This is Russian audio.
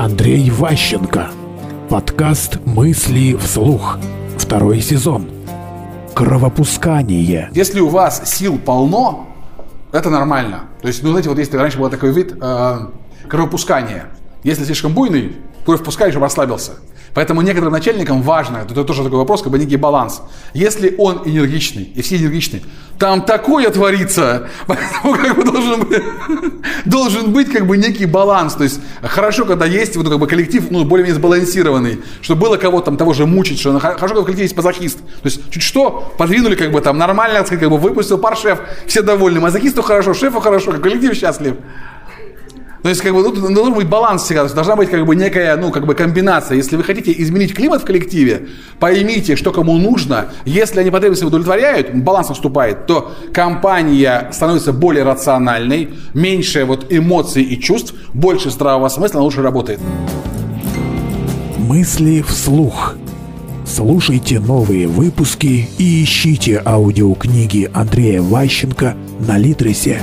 Андрей Ващенко. Подкаст «Мысли вслух». Второй сезон. Кровопускание. Если у вас сил полно, это нормально. То есть, ну, знаете, вот если раньше был такой вид э, кровопускания. Если слишком буйный, кровь пускаешь, чтобы расслабился. Поэтому некоторым начальникам важно, это тоже такой вопрос, как бы некий баланс. Если он энергичный, и все энергичны, там такое творится, поэтому как бы должен быть, должен быть как бы некий баланс. То есть хорошо, когда есть вот, как бы, коллектив ну, более-менее сбалансированный, чтобы было кого там того же мучить, что хорошо, когда в коллективе есть мазохист. То есть чуть что, подвинули как бы там нормально, как бы выпустил пар шеф, все довольны, мазохисту хорошо, шефу хорошо, коллектив счастлив. То есть, как бы, тут должен быть баланс всегда, должна быть как бы некая, ну, как бы комбинация. Если вы хотите изменить климат в коллективе, поймите, что кому нужно. Если они потребности удовлетворяют, баланс наступает, то компания становится более рациональной, меньше вот эмоций и чувств, больше здравого смысла, она лучше работает. Мысли вслух. Слушайте новые выпуски и ищите аудиокниги Андрея Ващенко на Литресе.